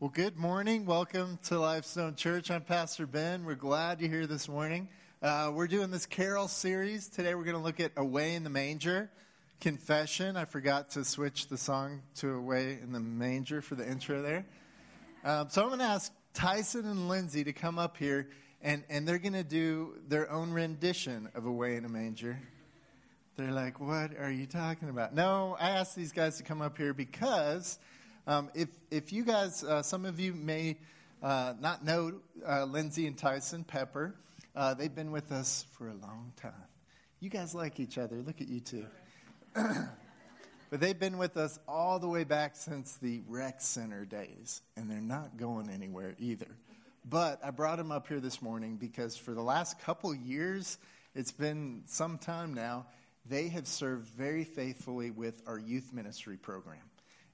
Well, good morning. Welcome to Lifestone Church. I'm Pastor Ben. We're glad you're here this morning. Uh, we're doing this carol series. Today we're going to look at Away in the Manger. Confession. I forgot to switch the song to Away in the Manger for the intro there. Um, so I'm going to ask Tyson and Lindsay to come up here, and, and they're going to do their own rendition of Away in a Manger. They're like, What are you talking about? No, I asked these guys to come up here because um, if, if you guys, uh, some of you may uh, not know uh, Lindsay and Tyson Pepper, uh, they've been with us for a long time. You guys like each other. Look at you two. but they've been with us all the way back since the rec center days, and they're not going anywhere either. But I brought them up here this morning because for the last couple years, it's been some time now, they have served very faithfully with our youth ministry program.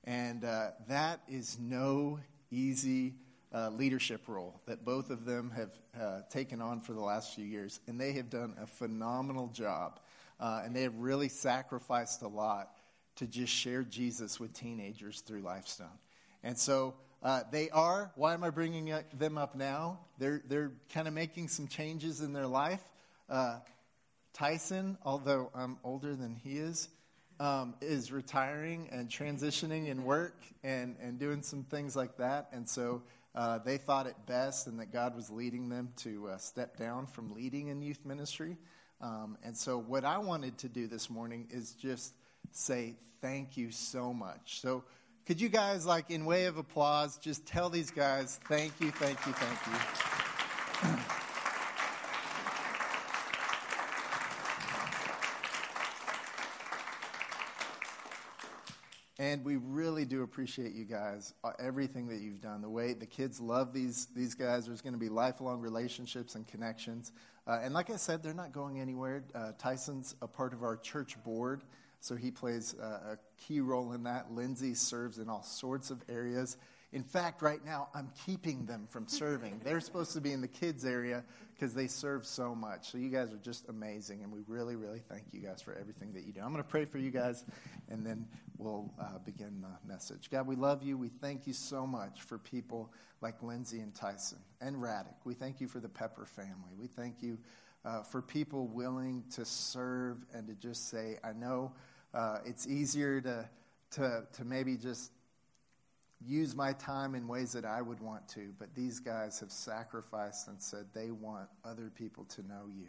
And uh, that is no easy uh, leadership role that both of them have uh, taken on for the last few years. And they have done a phenomenal job. Uh, and they have really sacrificed a lot to just share Jesus with teenagers through Lifestone. And so uh, they are, why am I bringing them up now? They're, they're kind of making some changes in their life. Uh, Tyson, although I'm older than he is, um, is retiring and transitioning in work and, and doing some things like that. And so uh, they thought it best and that God was leading them to uh, step down from leading in youth ministry. Um, and so, what I wanted to do this morning is just say thank you so much. So, could you guys, like, in way of applause, just tell these guys thank you, thank you, thank you. And we really do appreciate you guys, uh, everything that you've done. The way the kids love these, these guys. There's going to be lifelong relationships and connections. Uh, and like I said, they're not going anywhere. Uh, Tyson's a part of our church board, so he plays uh, a key role in that. Lindsay serves in all sorts of areas. In fact, right now, I'm keeping them from serving. They're supposed to be in the kids' area because they serve so much. So you guys are just amazing, and we really, really thank you guys for everything that you do. I'm going to pray for you guys, and then we'll uh, begin the message. God, we love you. We thank you so much for people like Lindsay and Tyson and Raddick. We thank you for the Pepper family. We thank you uh, for people willing to serve and to just say, I know uh, it's easier to, to, to maybe just use my time in ways that I would want to, but these guys have sacrificed and said they want other people to know you.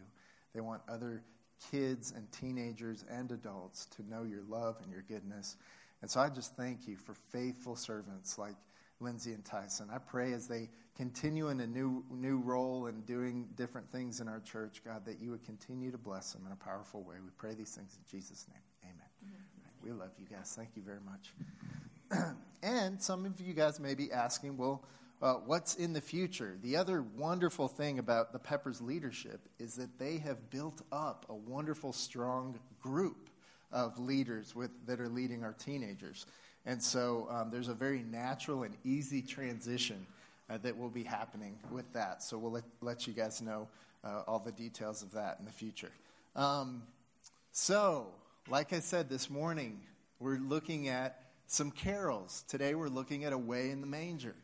They want other kids and teenagers and adults to know your love and your goodness. And so I just thank you for faithful servants like Lindsay and Tyson. I pray as they continue in a new, new role and doing different things in our church, God, that you would continue to bless them in a powerful way. We pray these things in Jesus' name. Amen. Mm-hmm. We love you guys. Thank you very much. and some of you guys may be asking, well, uh, what's in the future? The other wonderful thing about the Peppers leadership is that they have built up a wonderful, strong group of leaders with, that are leading our teenagers. And so um, there's a very natural and easy transition uh, that will be happening with that. So we'll let, let you guys know uh, all the details of that in the future. Um, so, like I said this morning, we're looking at some carols. Today we're looking at Away in the Manger.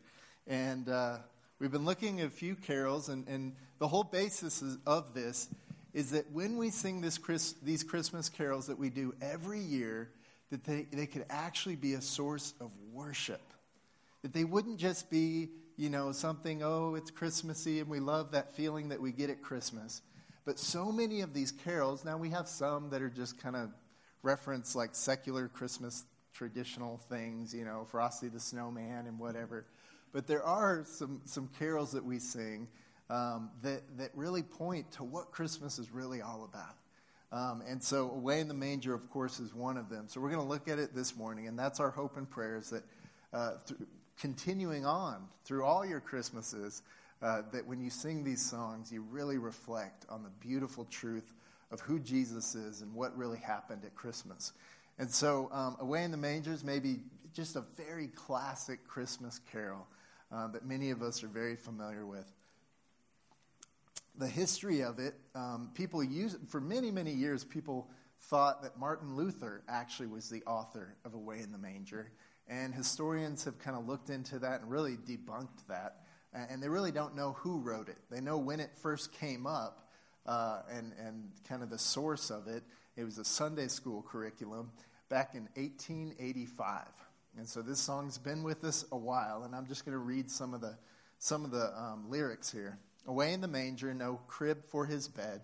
And uh, we've been looking at a few carols, and, and the whole basis of this is that when we sing this Chris, these Christmas carols that we do every year, that they, they could actually be a source of worship. That they wouldn't just be, you know, something, oh, it's Christmassy and we love that feeling that we get at Christmas. But so many of these carols, now we have some that are just kind of reference like secular Christmas traditional things, you know, Frosty the Snowman and whatever. But there are some, some carols that we sing um, that, that really point to what Christmas is really all about. Um, and so, Away in the Manger, of course, is one of them. So, we're going to look at it this morning, and that's our hope and prayers that uh, th- continuing on through all your Christmases, uh, that when you sing these songs, you really reflect on the beautiful truth of who Jesus is and what really happened at Christmas. And so, um, Away in the Mangers may be just a very classic Christmas carol uh, that many of us are very familiar with. The history of it, um, people use for many, many years, people thought that Martin Luther actually was the author of Away in the Manger. And historians have kind of looked into that and really debunked that. And they really don't know who wrote it. They know when it first came up uh, and, and kind of the source of it. It was a Sunday school curriculum back in 1885. And so this song's been with us a while, and I'm just going to read some of the, some of the um, lyrics here. Away in the manger, no crib for his bed,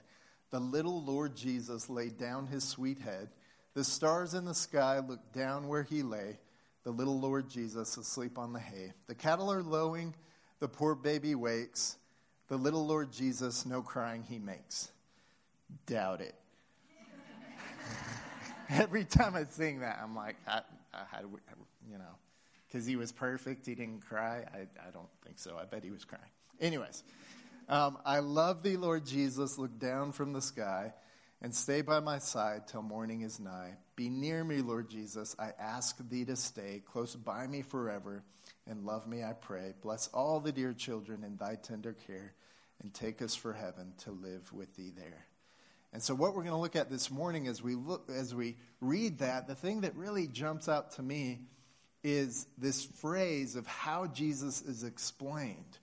the little Lord Jesus laid down his sweet head. The stars in the sky looked down where he lay, the little Lord Jesus asleep on the hay. The cattle are lowing, the poor baby wakes, the little Lord Jesus no crying he makes. Doubt it. Every time I sing that, I'm like, I, I, how you know, because he was perfect, he didn't cry. I, I don't think so. I bet he was crying. Anyways, um, I love thee, Lord Jesus. Look down from the sky and stay by my side till morning is nigh. Be near me, Lord Jesus. I ask thee to stay close by me forever and love me, I pray. Bless all the dear children in thy tender care and take us for heaven to live with thee there. And so, what we're going to look at this morning as we look, as we read that, the thing that really jumps out to me is this phrase of how Jesus is explained,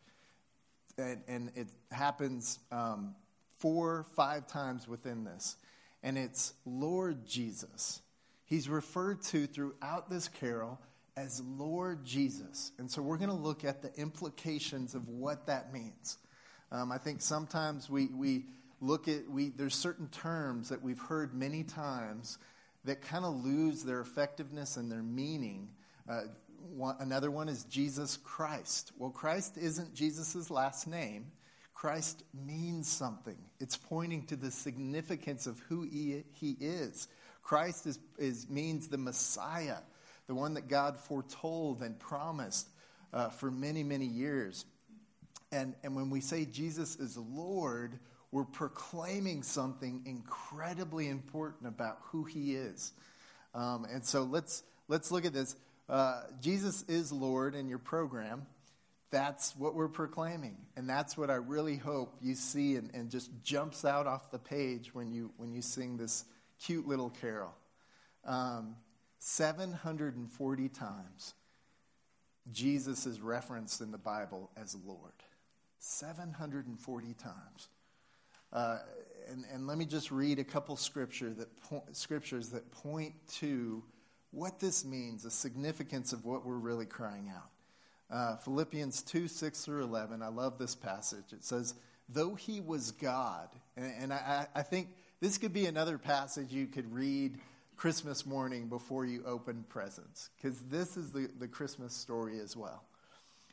and, and it happens um, four, five times within this, and it's Lord Jesus. He's referred to throughout this carol as Lord Jesus, and so we're going to look at the implications of what that means. Um, I think sometimes we we look at we there's certain terms that we've heard many times that kind of lose their effectiveness and their meaning. Uh, one, another one is Jesus Christ. Well, Christ isn't Jesus' last name. Christ means something. It's pointing to the significance of who he, he is. Christ is, is, means the Messiah, the one that God foretold and promised uh, for many, many years. And, and when we say Jesus is Lord, we're proclaiming something incredibly important about who he is. Um, and so let's, let's look at this. Uh, Jesus is Lord in your program. That's what we're proclaiming. And that's what I really hope you see and, and just jumps out off the page when you, when you sing this cute little carol. Um, 740 times, Jesus is referenced in the Bible as Lord. 740 times. Uh, and, and, let me just read a couple scripture that po- scriptures that point to what this means, the significance of what we're really crying out. Uh, Philippians 2 6 through 11. I love this passage. It says, Though he was God, and, and I, I think this could be another passage you could read Christmas morning before you open presents, because this is the, the Christmas story as well.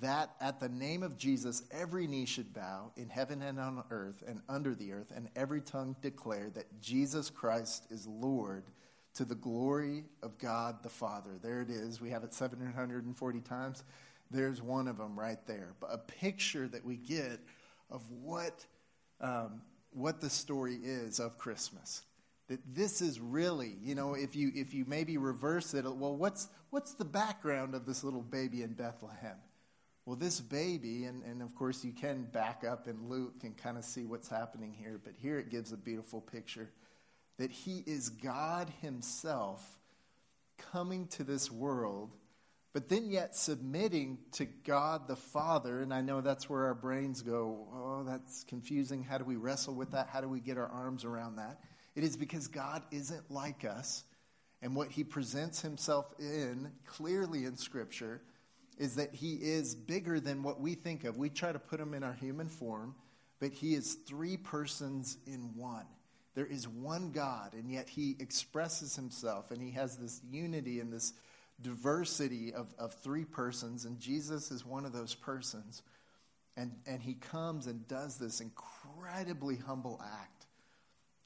that at the name of Jesus, every knee should bow in heaven and on earth and under the earth, and every tongue declare that Jesus Christ is Lord to the glory of God the Father. There it is. We have it 740 times. There's one of them right there. But a picture that we get of what, um, what the story is of Christmas. That this is really, you know, if you, if you maybe reverse it, well, what's, what's the background of this little baby in Bethlehem? Well, this baby, and, and of course you can back up in Luke and kind of see what's happening here, but here it gives a beautiful picture that he is God himself coming to this world, but then yet submitting to God the Father. And I know that's where our brains go, oh, that's confusing. How do we wrestle with that? How do we get our arms around that? It is because God isn't like us. And what he presents himself in clearly in Scripture is that he is bigger than what we think of. We try to put him in our human form, but he is three persons in one. There is one God, and yet he expresses himself, and he has this unity and this diversity of, of three persons, and Jesus is one of those persons. And, and he comes and does this incredibly humble act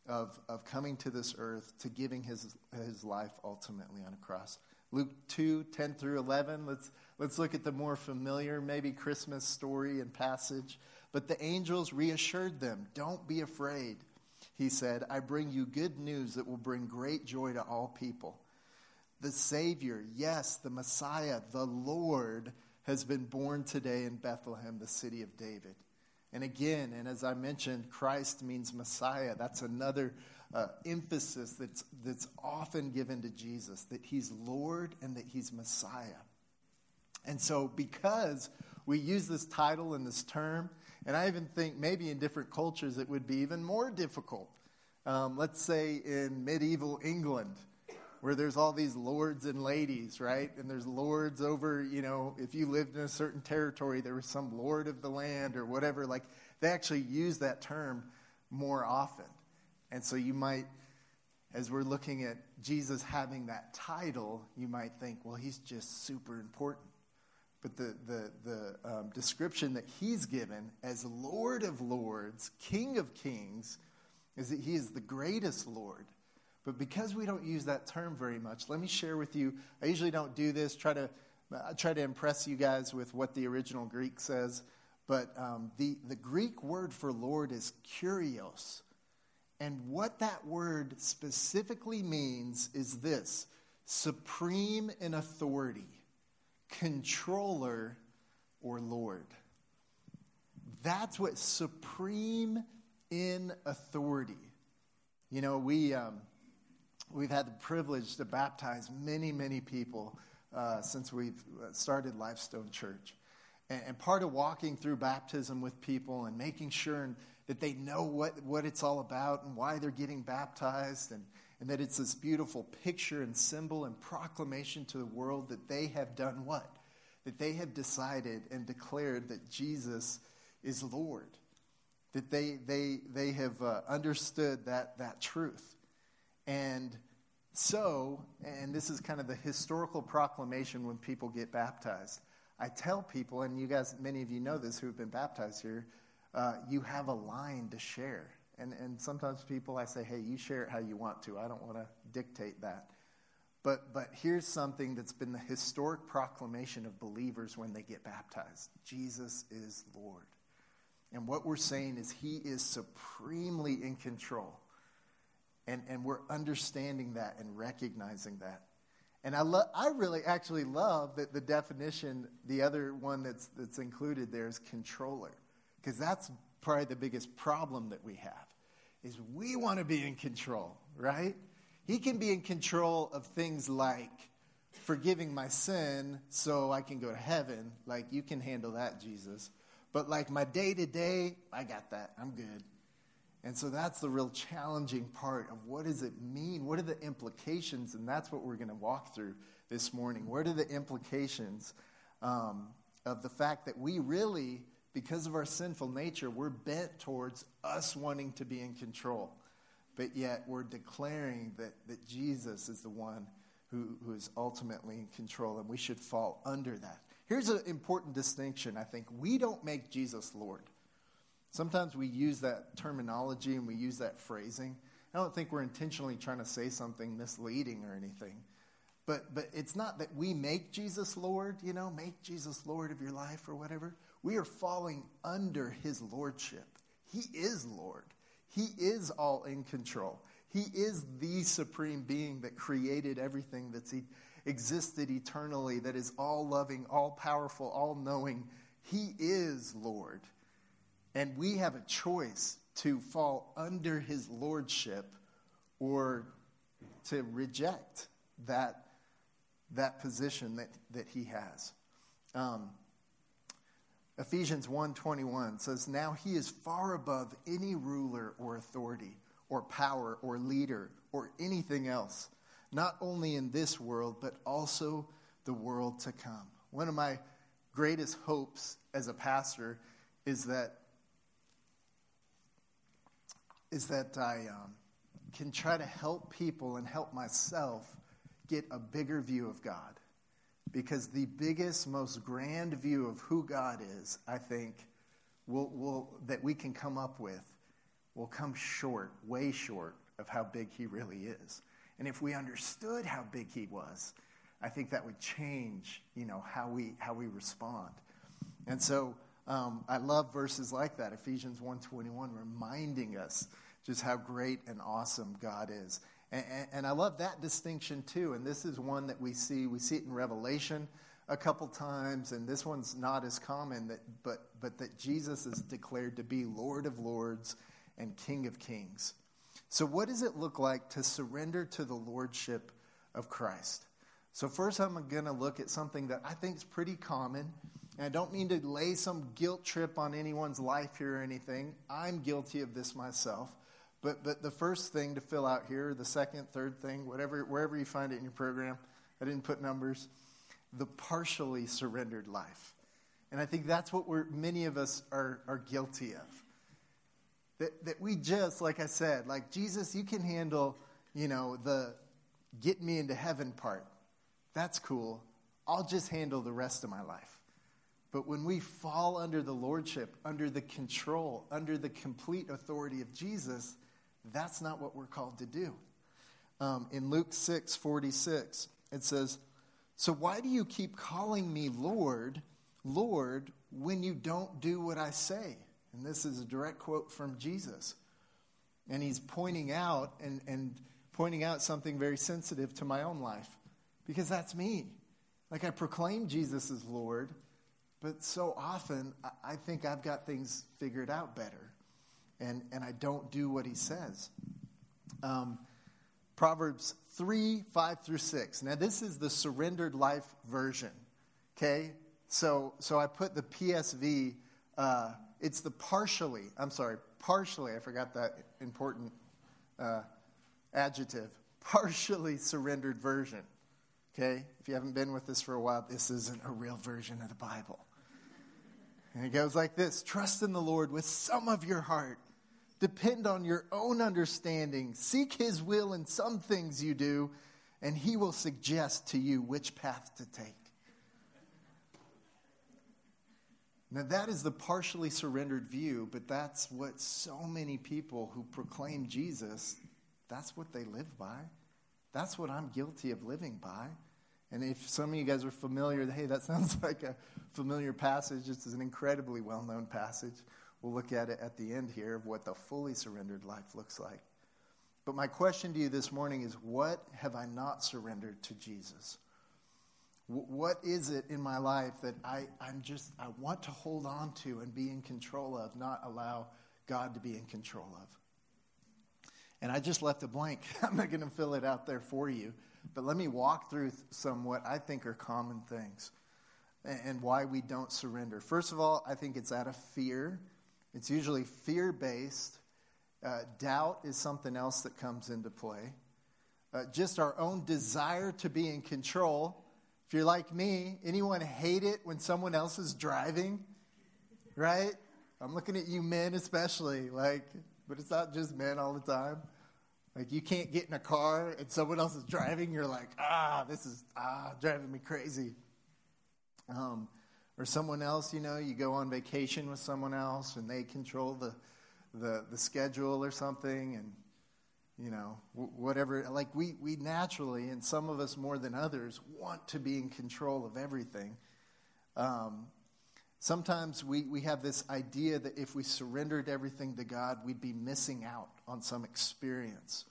of, of coming to this earth to giving his, his life ultimately on a cross. Luke 2, 10 through 11. Let's, let's look at the more familiar, maybe Christmas story and passage. But the angels reassured them Don't be afraid. He said, I bring you good news that will bring great joy to all people. The Savior, yes, the Messiah, the Lord, has been born today in Bethlehem, the city of David. And again, and as I mentioned, Christ means Messiah. That's another uh, emphasis that's, that's often given to Jesus that he's Lord and that he's Messiah. And so, because we use this title and this term, and I even think maybe in different cultures it would be even more difficult. Um, let's say in medieval England, where there's all these lords and ladies, right? And there's lords over, you know, if you lived in a certain territory, there was some lord of the land or whatever. Like, they actually use that term more often. And so you might, as we're looking at Jesus having that title, you might think, well, he's just super important. But the, the, the um, description that he's given as Lord of Lords, King of Kings, is that he is the greatest Lord. But because we don't use that term very much, let me share with you. I usually don't do this, try to, uh, try to impress you guys with what the original Greek says. But um, the, the Greek word for Lord is kurios. And what that word specifically means is this supreme in authority controller, or Lord. That's what supreme in authority. You know, we, um, we've had the privilege to baptize many, many people uh, since we've uh, started Lifestone Church. And, and, part of walking through baptism with people and making sure that they know what, what it's all about and why they're getting baptized and, and that it's this beautiful picture and symbol and proclamation to the world that they have done what? That they have decided and declared that Jesus is Lord. That they, they, they have uh, understood that, that truth. And so, and this is kind of the historical proclamation when people get baptized. I tell people, and you guys, many of you know this who have been baptized here, uh, you have a line to share. And, and sometimes people, I say, hey, you share it how you want to. I don't want to dictate that. But, but here's something that's been the historic proclamation of believers when they get baptized Jesus is Lord. And what we're saying is he is supremely in control. And, and we're understanding that and recognizing that. And I, lo- I really actually love that the definition, the other one that's, that's included there is controller, because that's probably the biggest problem that we have is we want to be in control, right? He can be in control of things like forgiving my sin so I can go to heaven. Like, you can handle that, Jesus. But, like, my day to day, I got that. I'm good. And so that's the real challenging part of what does it mean? What are the implications? And that's what we're going to walk through this morning. What are the implications um, of the fact that we really because of our sinful nature, we're bent towards us wanting to be in control. But yet we're declaring that, that Jesus is the one who, who is ultimately in control, and we should fall under that. Here's an important distinction, I think. We don't make Jesus Lord. Sometimes we use that terminology and we use that phrasing. I don't think we're intentionally trying to say something misleading or anything. But, but it's not that we make Jesus Lord, you know, make Jesus Lord of your life or whatever. We are falling under his lordship. He is Lord. He is all in control. He is the supreme being that created everything that's existed eternally, that is all loving, all powerful, all knowing. He is Lord. And we have a choice to fall under his lordship or to reject that, that position that, that he has. Um, Ephesians 1:21 says now he is far above any ruler or authority or power or leader or anything else not only in this world but also the world to come. One of my greatest hopes as a pastor is that is that I um, can try to help people and help myself get a bigger view of God because the biggest, most grand view of who God is, I think, will, will, that we can come up with will come short, way short of how big He really is. And if we understood how big He was, I think that would change, you know, how we how we respond. And so um, I love verses like that, Ephesians 1.21, reminding us just how great and awesome God is. And, and, I love that distinction too. And this is one that we see. We see it in Revelation a couple times, and this one's not as common. That, but but that Jesus is declared to be Lord of Lords and King of Kings. So, what does it look like to surrender to the lordship of Christ? So, first, I'm going to look at something that I think is pretty common. And I don't mean to lay some guilt trip on anyone's life here or anything. I'm guilty of this myself. But, but the first thing to fill out here, the second, third thing, whatever, wherever you find it in your program, I didn't put numbers, the partially surrendered life. And I think that's what we're, many of us are, are guilty of. That, that we just, like I said, like Jesus, you can handle, you know, the get me into heaven part. That's cool. I'll just handle the rest of my life. But when we fall under the lordship, under the control, under the complete authority of Jesus, that's not what we're called to do. Um, in Luke 6 46, it says, So why do you keep calling me Lord, Lord, when you don't do what I say? And this is a direct quote from Jesus. And he's pointing out and, and pointing out something very sensitive to my own life because that's me. Like I proclaim Jesus as Lord, but so often I think I've got things figured out better and, and I don't do what he says. Um, Proverbs 3 5 through 6. Now, this is the surrendered life version. Okay? So, so I put the PSV, uh, it's the partially, I'm sorry, partially, I forgot that important uh, adjective, partially surrendered version. Okay? If you haven't been with us for a while, this isn't a real version of the Bible. And it goes like this Trust in the Lord with some of your heart Depend on your own understanding. Seek His will in some things you do, and He will suggest to you which path to take. Now, that is the partially surrendered view, but that's what so many people who proclaim Jesus, that's what they live by. That's what I'm guilty of living by. And if some of you guys are familiar, hey, that sounds like a familiar passage. This is an incredibly well known passage. We'll look at it at the end here of what the fully surrendered life looks like. But my question to you this morning is what have I not surrendered to Jesus? What is it in my life that I, I'm just, I want to hold on to and be in control of, not allow God to be in control of? And I just left a blank. I'm not going to fill it out there for you. But let me walk through some what I think are common things and why we don't surrender. First of all, I think it's out of fear it's usually fear based. Uh, doubt is something else that comes into play. Uh, just our own desire to be in control. If you're like me, anyone hate it when someone else is driving? Right? I'm looking at you men especially, like, but it's not just men all the time. Like you can't get in a car and someone else is driving, you're like, ah, this is ah driving me crazy. Um, or someone else, you know, you go on vacation with someone else and they control the, the, the schedule or something and, you know, whatever. Like we, we naturally, and some of us more than others, want to be in control of everything. Um, sometimes we, we have this idea that if we surrendered everything to God, we'd be missing out on some experience.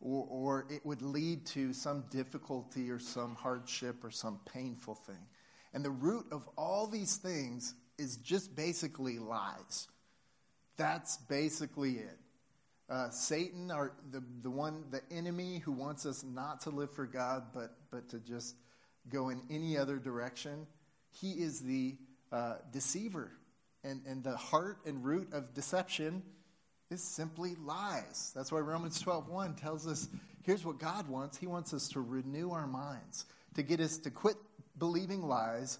Or, or it would lead to some difficulty or some hardship or some painful thing. And the root of all these things is just basically lies. That's basically it. Uh, Satan, or the, the one, the enemy who wants us not to live for God, but, but to just go in any other direction, he is the uh, deceiver. And, and the heart and root of deception is simply lies. That's why Romans 12:1 tells us here's what God wants. He wants us to renew our minds, to get us to quit believing lies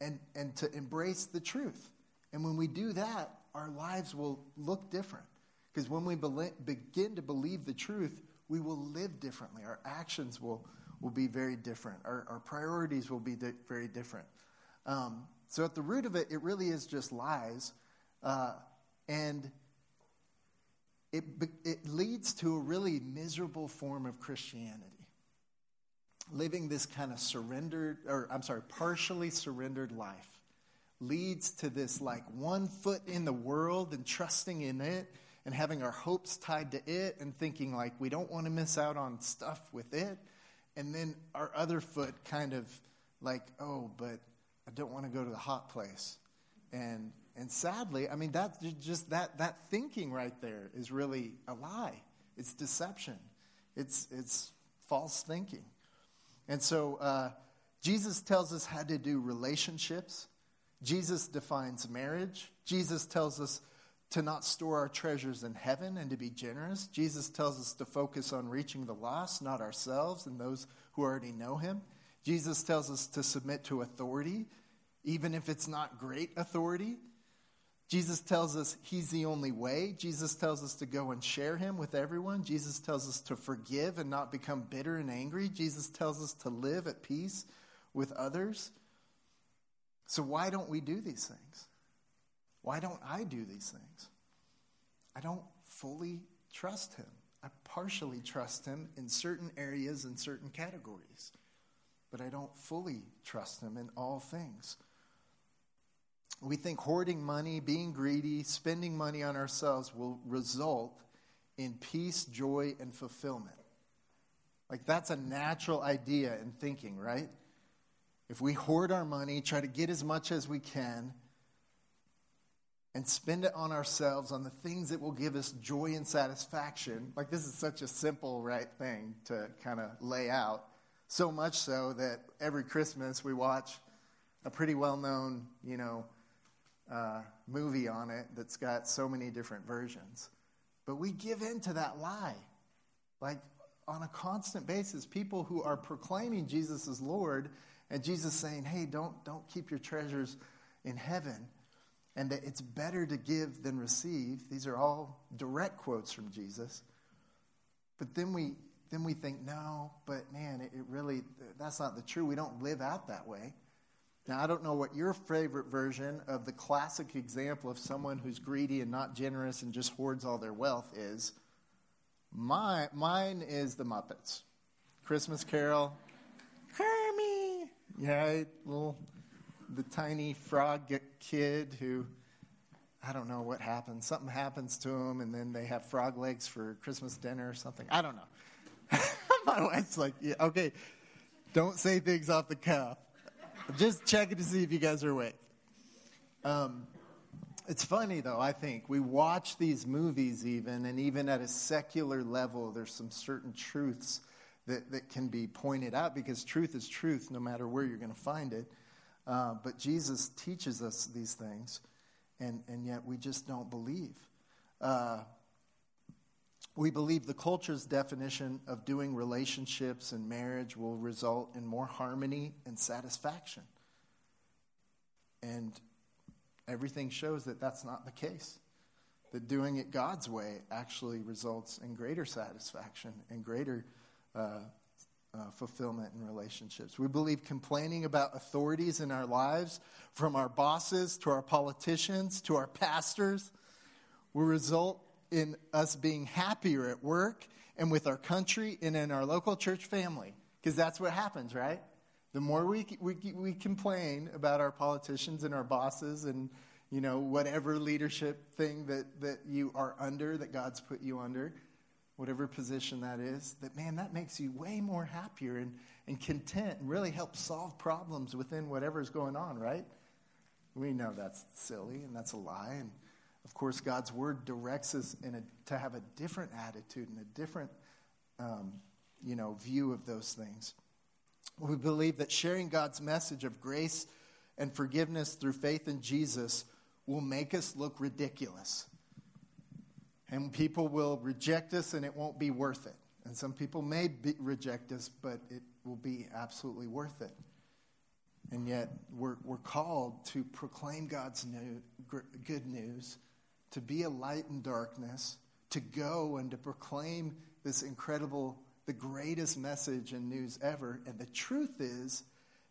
and, and to embrace the truth. And when we do that, our lives will look different. Because when we be- begin to believe the truth, we will live differently. Our actions will, will be very different. Our, our priorities will be di- very different. Um, so, at the root of it, it really is just lies. Uh, and it, it leads to a really miserable form of Christianity. Living this kind of surrendered, or I'm sorry, partially surrendered life leads to this like one foot in the world and trusting in it and having our hopes tied to it and thinking like we don't want to miss out on stuff with it. And then our other foot kind of like, oh, but I don't want to go to the hot place. And and sadly, I mean that just that that thinking right there is really a lie. It's deception. It's it's false thinking. And so uh, Jesus tells us how to do relationships. Jesus defines marriage. Jesus tells us to not store our treasures in heaven and to be generous. Jesus tells us to focus on reaching the lost, not ourselves and those who already know him. Jesus tells us to submit to authority, even if it's not great authority. Jesus tells us he's the only way. Jesus tells us to go and share him with everyone. Jesus tells us to forgive and not become bitter and angry. Jesus tells us to live at peace with others. So, why don't we do these things? Why don't I do these things? I don't fully trust him. I partially trust him in certain areas and certain categories, but I don't fully trust him in all things. We think hoarding money, being greedy, spending money on ourselves will result in peace, joy, and fulfillment. Like that's a natural idea in thinking, right? If we hoard our money, try to get as much as we can, and spend it on ourselves, on the things that will give us joy and satisfaction. Like, this is such a simple, right thing to kind of lay out. So much so that every Christmas we watch a pretty well known, you know, uh, movie on it that's got so many different versions. But we give in to that lie. Like, on a constant basis, people who are proclaiming Jesus as Lord and Jesus saying, hey, don't, don't keep your treasures in heaven and that it's better to give than receive. These are all direct quotes from Jesus. But then we then we think, no, but man, it, it really that's not the truth. We don't live out that way. Now, I don't know what your favorite version of the classic example of someone who's greedy and not generous and just hoards all their wealth is. My, mine is the Muppets. Christmas Carol. Kermie. Yeah, little the tiny frog kid who I don't know what happens. Something happens to him, and then they have frog legs for Christmas dinner or something. I don't know. My wife's like, yeah, okay, don't say things off the cuff. Just checking to see if you guys are awake. Um, it's funny, though, I think. We watch these movies, even, and even at a secular level, there's some certain truths that, that can be pointed out because truth is truth no matter where you're going to find it. Uh, but Jesus teaches us these things, and, and yet we just don't believe. Uh, we believe the culture's definition of doing relationships and marriage will result in more harmony and satisfaction. And everything shows that that's not the case. That doing it God's way actually results in greater satisfaction and greater uh, uh, fulfillment in relationships. We believe complaining about authorities in our lives, from our bosses to our politicians to our pastors, will result in us being happier at work and with our country and in our local church family. Because that's what happens, right? The more we, we, we complain about our politicians and our bosses and you know whatever leadership thing that, that you are under that god's put you under whatever position that is, that man, that makes you way more happier and, and content and really helps solve problems within whatever's going on, right? We know that's silly and that's a lie. And of course, God's word directs us in a, to have a different attitude and a different um, you know, view of those things. We believe that sharing God's message of grace and forgiveness through faith in Jesus will make us look ridiculous and people will reject us and it won't be worth it. And some people may be, reject us, but it will be absolutely worth it. And yet, we're, we're called to proclaim God's new, good news, to be a light in darkness, to go and to proclaim this incredible, the greatest message and news ever. And the truth is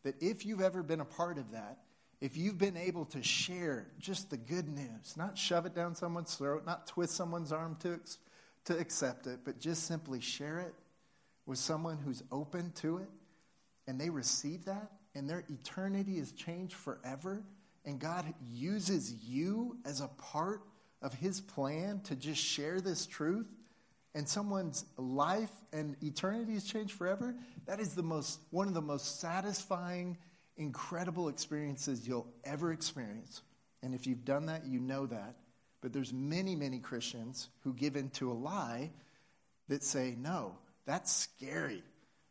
that if you've ever been a part of that, if you've been able to share just the good news, not shove it down someone's throat, not twist someone's arm to, to accept it, but just simply share it with someone who's open to it, and they receive that, and their eternity is changed forever, and God uses you as a part of His plan to just share this truth, and someone's life and eternity is changed forever, that is the most, one of the most satisfying, incredible experiences you'll ever experience. And if you've done that, you know that. But there's many, many Christians who give in to a lie that say, no, that's scary.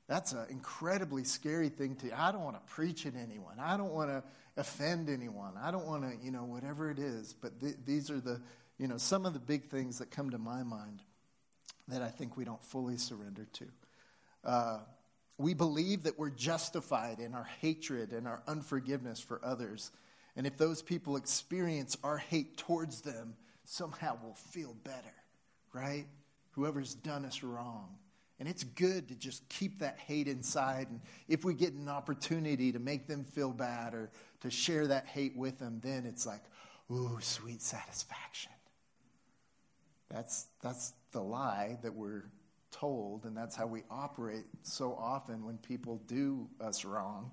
That's an incredibly scary thing to. I don't want to preach at anyone. I don't want to offend anyone. I don't want to, you know, whatever it is. But th- these are the, you know, some of the big things that come to my mind that I think we don't fully surrender to. Uh, we believe that we're justified in our hatred and our unforgiveness for others. And if those people experience our hate towards them, somehow we'll feel better, right? Whoever's done us wrong. And it's good to just keep that hate inside. And if we get an opportunity to make them feel bad or to share that hate with them, then it's like, ooh, sweet satisfaction. That's, that's the lie that we're told, and that's how we operate so often when people do us wrong.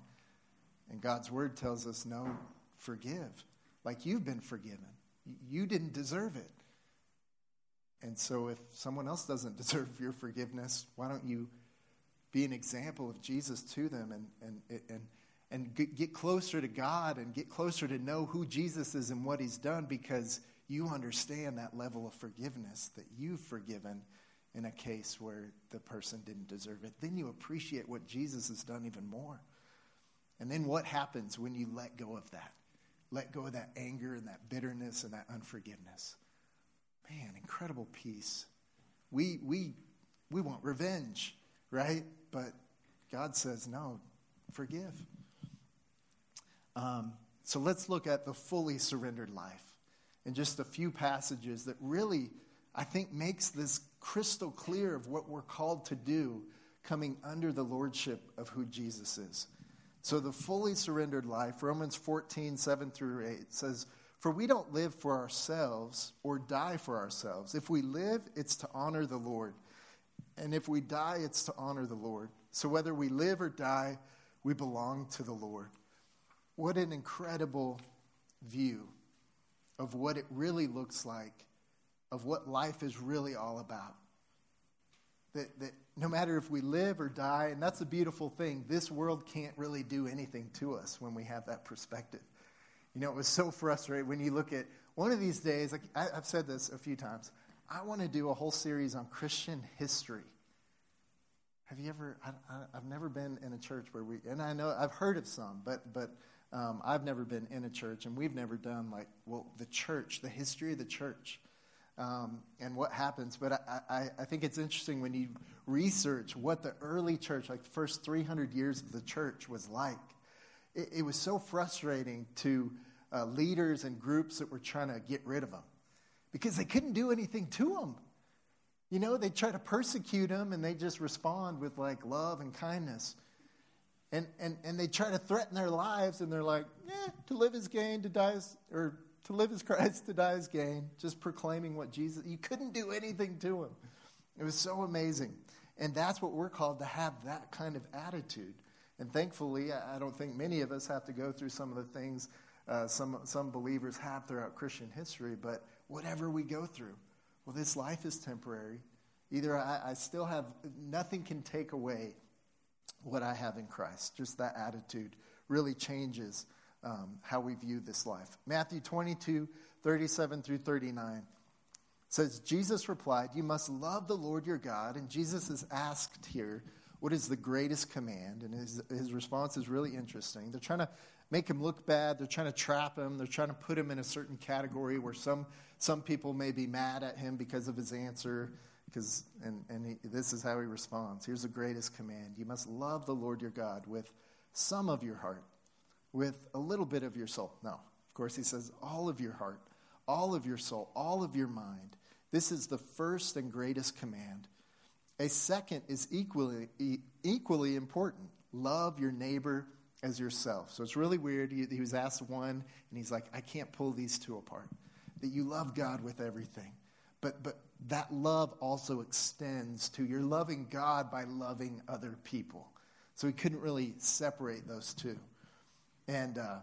And God's word tells us, no, forgive. Like you've been forgiven. You didn't deserve it. And so, if someone else doesn't deserve your forgiveness, why don't you be an example of Jesus to them and, and, and, and get closer to God and get closer to know who Jesus is and what he's done because you understand that level of forgiveness that you've forgiven in a case where the person didn't deserve it. Then you appreciate what Jesus has done even more. And then what happens when you let go of that? Let go of that anger and that bitterness and that unforgiveness man, incredible peace. We, we, we want revenge, right? But God says, no, forgive. Um, so let's look at the fully surrendered life in just a few passages that really, I think, makes this crystal clear of what we're called to do coming under the lordship of who Jesus is. So the fully surrendered life, Romans 14, 7 through 8 says, for we don't live for ourselves or die for ourselves. If we live, it's to honor the Lord. And if we die, it's to honor the Lord. So whether we live or die, we belong to the Lord. What an incredible view of what it really looks like, of what life is really all about. That, that no matter if we live or die, and that's a beautiful thing, this world can't really do anything to us when we have that perspective. You know, it was so frustrating when you look at one of these days, like I, have said this a few times, I want to do a whole series on Christian history. Have you ever, I, have never been in a church where we, and I know, I've heard of some, but, but um, I've never been in a church, and we've never done like, well, the church, the history of the church. Um, and what happens. But I, I, I, think it's interesting when you research what the early church, like the first 300 years of the church, was like it, it was so frustrating to uh, leaders and groups that were trying to get rid of them because they couldn't do anything to them. You know, they try to persecute them and they just respond with like love and kindness. And, and, and they try to threaten their lives and they're like, eh, to live is gain, to die is, or to live is Christ, to die is gain. Just proclaiming what Jesus, you couldn't do anything to him. It was so amazing. And that's what we're called to have that kind of attitude. And thankfully, I don't think many of us have to go through some of the things uh, some, some believers have throughout Christian history, but whatever we go through, well, this life is temporary. Either I, I still have, nothing can take away what I have in Christ. Just that attitude really changes um, how we view this life. Matthew 22, 37 through 39 says, Jesus replied, You must love the Lord your God. And Jesus is asked here, what is the greatest command? And his, his response is really interesting. They're trying to make him look bad. They're trying to trap him. They're trying to put him in a certain category where some, some people may be mad at him because of his answer. Because, and and he, this is how he responds. Here's the greatest command You must love the Lord your God with some of your heart, with a little bit of your soul. No, of course, he says all of your heart, all of your soul, all of your mind. This is the first and greatest command. A second is equally, equally important love your neighbor as yourself. So it's really weird. He, he was asked one, and he's like, I can't pull these two apart. That you love God with everything. But, but that love also extends to you're loving God by loving other people. So he couldn't really separate those two. And uh,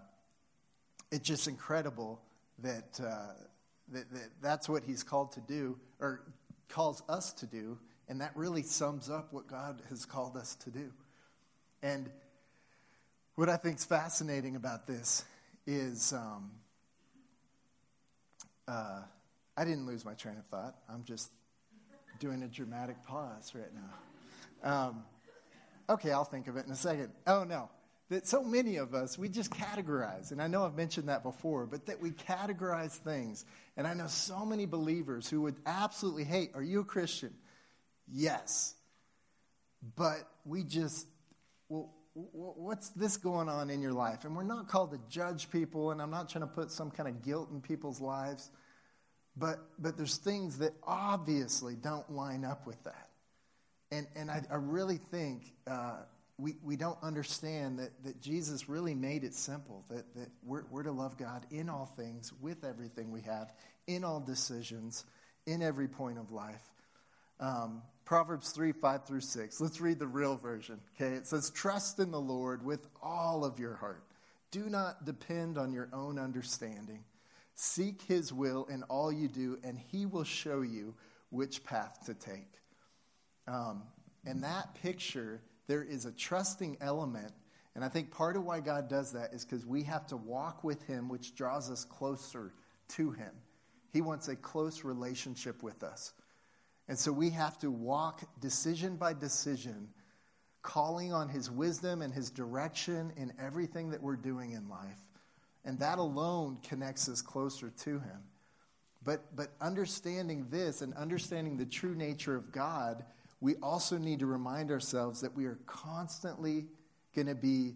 it's just incredible that, uh, that, that that's what he's called to do, or calls us to do. And that really sums up what God has called us to do. And what I think is fascinating about this is um, uh, I didn't lose my train of thought. I'm just doing a dramatic pause right now. Um, okay, I'll think of it in a second. Oh, no. That so many of us, we just categorize. And I know I've mentioned that before, but that we categorize things. And I know so many believers who would absolutely hate, Are you a Christian? Yes. But we just, well, what's this going on in your life? And we're not called to judge people, and I'm not trying to put some kind of guilt in people's lives. But, but there's things that obviously don't line up with that. And, and I, I really think uh, we, we don't understand that, that Jesus really made it simple that, that we're, we're to love God in all things, with everything we have, in all decisions, in every point of life. Um, Proverbs 3 5 through 6. Let's read the real version. Okay, it says, Trust in the Lord with all of your heart. Do not depend on your own understanding. Seek his will in all you do, and he will show you which path to take. Um, and that picture, there is a trusting element. And I think part of why God does that is because we have to walk with him, which draws us closer to him. He wants a close relationship with us. And so we have to walk decision by decision, calling on his wisdom and his direction in everything that we're doing in life. And that alone connects us closer to Him. But, but understanding this and understanding the true nature of God, we also need to remind ourselves that we are constantly going to be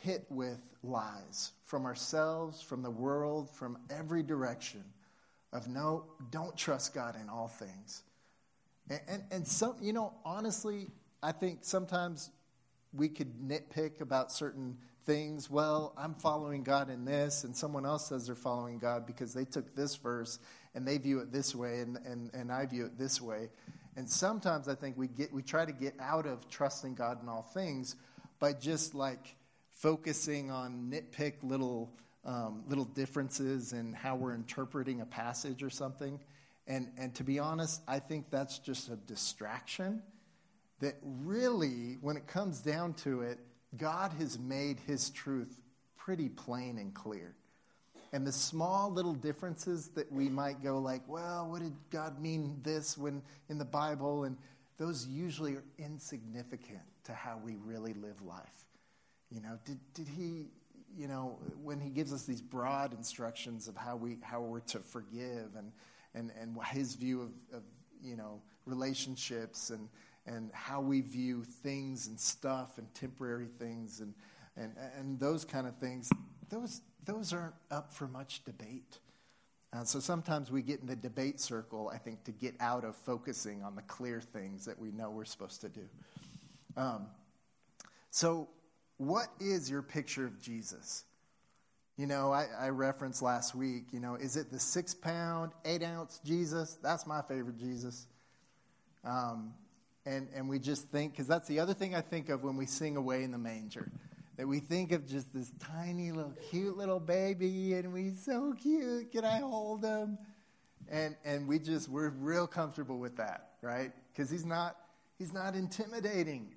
hit with lies from ourselves, from the world, from every direction of no, don't trust God in all things. And, and, and some, you know, honestly, I think sometimes we could nitpick about certain things, well, I'm following God in this, and someone else says they're following God because they took this verse and they view it this way, and, and, and I view it this way. And sometimes I think we, get, we try to get out of trusting God in all things by just like focusing on nitpick little, um, little differences in how we're interpreting a passage or something. And, and to be honest, I think that's just a distraction that really, when it comes down to it, God has made his truth pretty plain and clear. And the small little differences that we might go like, well, what did God mean this when in the Bible? And those usually are insignificant to how we really live life. You know, did, did he, you know, when he gives us these broad instructions of how we how we're to forgive and and, and his view of, of you know relationships and and how we view things and stuff and temporary things and, and, and those kind of things, those, those aren't up for much debate. And so sometimes we get in the debate circle, I think, to get out of focusing on the clear things that we know we're supposed to do. Um, so, what is your picture of Jesus? You know, I, I, referenced last week, you know, is it the six pound, eight ounce Jesus? That's my favorite Jesus. Um, and, and we just think, because that's the other thing I think of when we sing Away in the Manger, that we think of just this tiny little cute little baby, and he's so cute. Can I hold him? And, and we just, we're real comfortable with that, right? Because he's not, he's not intimidating.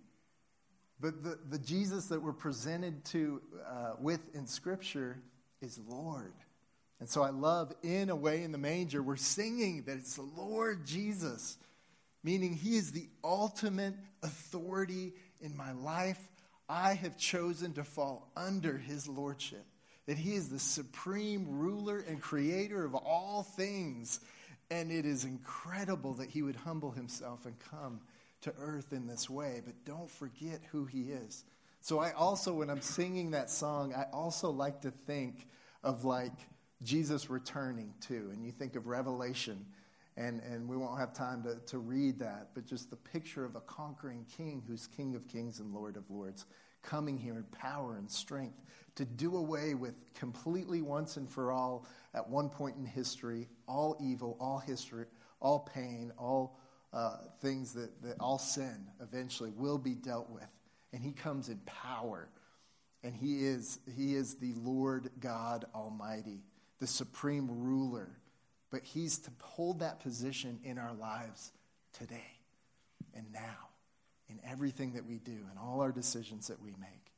But the, the Jesus that we're presented to uh, with in Scripture is Lord. And so I love in Away in the Manger, we're singing that it's the Lord Jesus meaning He is the ultimate authority in my life. I have chosen to fall under His lordship, that He is the supreme ruler and creator of all things. And it is incredible that He would humble Himself and come to earth in this way, but don't forget who He is. So, I also, when I'm singing that song, I also like to think of like Jesus returning too. And you think of Revelation and, and we won't have time to, to read that, but just the picture of a conquering king who's King of kings and Lord of lords, coming here in power and strength to do away with completely once and for all, at one point in history, all evil, all history, all pain, all uh, things that, that all sin eventually will be dealt with. and he comes in power. And he is, he is the Lord God Almighty, the supreme ruler. But he's to hold that position in our lives today and now, in everything that we do, and all our decisions that we make.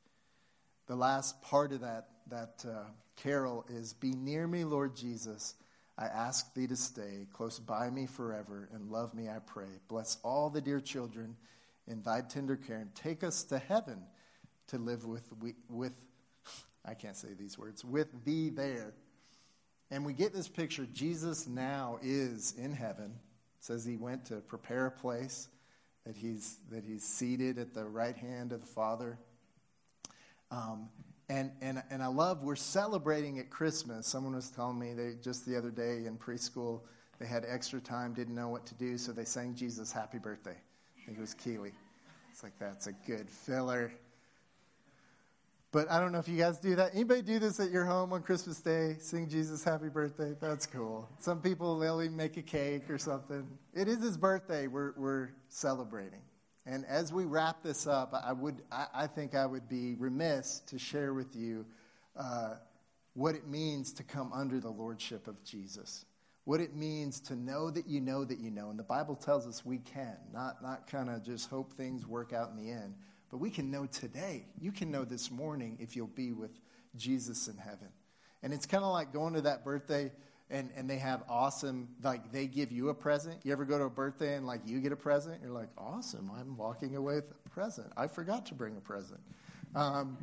The last part of that, that uh, carol is Be near me, Lord Jesus. I ask thee to stay close by me forever and love me, I pray. Bless all the dear children in thy tender care and take us to heaven to live with, with I can't say these words, with thee there. And we get this picture. Jesus now is in heaven. It says he went to prepare a place, that he's, that he's seated at the right hand of the Father. Um, and, and, and I love, we're celebrating at Christmas. Someone was telling me they, just the other day in preschool, they had extra time, didn't know what to do, so they sang Jesus Happy Birthday. I think it was Keeley. It's like, that's a good filler. But I don't know if you guys do that. Anybody do this at your home on Christmas Day? Sing Jesus Happy Birthday? That's cool. Some people, they'll even make a cake or something. It is his birthday. We're, we're celebrating. And as we wrap this up, I, would, I, I think I would be remiss to share with you uh, what it means to come under the lordship of Jesus. What it means to know that you know that you know. And the Bible tells us we can, not, not kind of just hope things work out in the end, but we can know today. You can know this morning if you'll be with Jesus in heaven. And it's kind of like going to that birthday and, and they have awesome, like they give you a present. You ever go to a birthday and like you get a present? You're like, awesome, I'm walking away with a present. I forgot to bring a present. Um,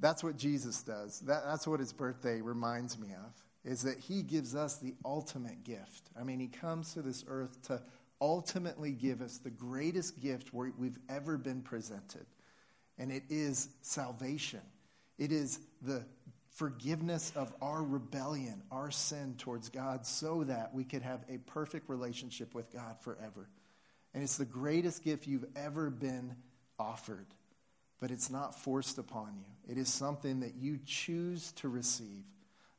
that's what Jesus does. That, that's what his birthday reminds me of, is that he gives us the ultimate gift. I mean, he comes to this earth to ultimately give us the greatest gift we've ever been presented. And it is salvation. It is the forgiveness of our rebellion, our sin towards God, so that we could have a perfect relationship with God forever. And it's the greatest gift you've ever been offered, but it's not forced upon you. It is something that you choose to receive.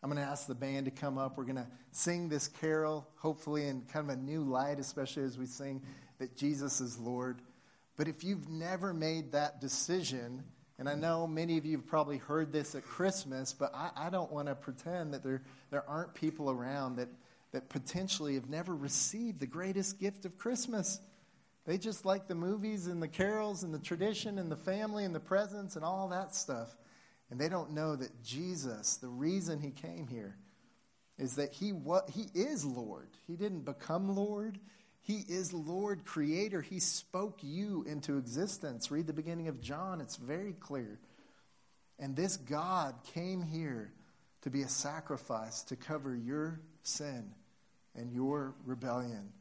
I'm going to ask the band to come up. We're going to sing this carol, hopefully in kind of a new light, especially as we sing that Jesus is Lord. But if you've never made that decision, and I know many of you have probably heard this at Christmas, but I, I don't want to pretend that there, there aren't people around that, that potentially have never received the greatest gift of Christmas. They just like the movies and the carols and the tradition and the family and the presents and all that stuff. And they don't know that Jesus, the reason he came here, is that he, what, he is Lord. He didn't become Lord, he is Lord, Creator. He spoke you into existence. Read the beginning of John, it's very clear. And this God came here to be a sacrifice to cover your sin and your rebellion.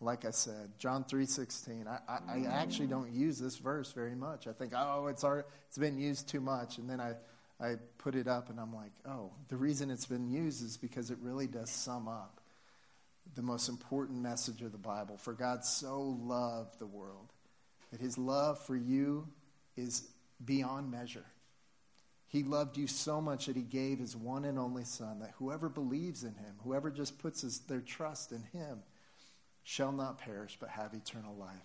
Like I said, John 3.16. I, I, I actually don't use this verse very much. I think, oh, it's, our, it's been used too much. And then I, I put it up and I'm like, oh, the reason it's been used is because it really does sum up the most important message of the Bible. For God so loved the world that his love for you is beyond measure. He loved you so much that he gave his one and only Son, that whoever believes in him, whoever just puts his, their trust in him, shall not perish but have eternal life.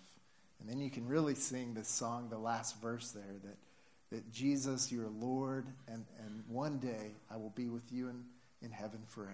And then you can really sing this song, the last verse there, that, that Jesus, your Lord, and, and one day I will be with you in, in heaven forever.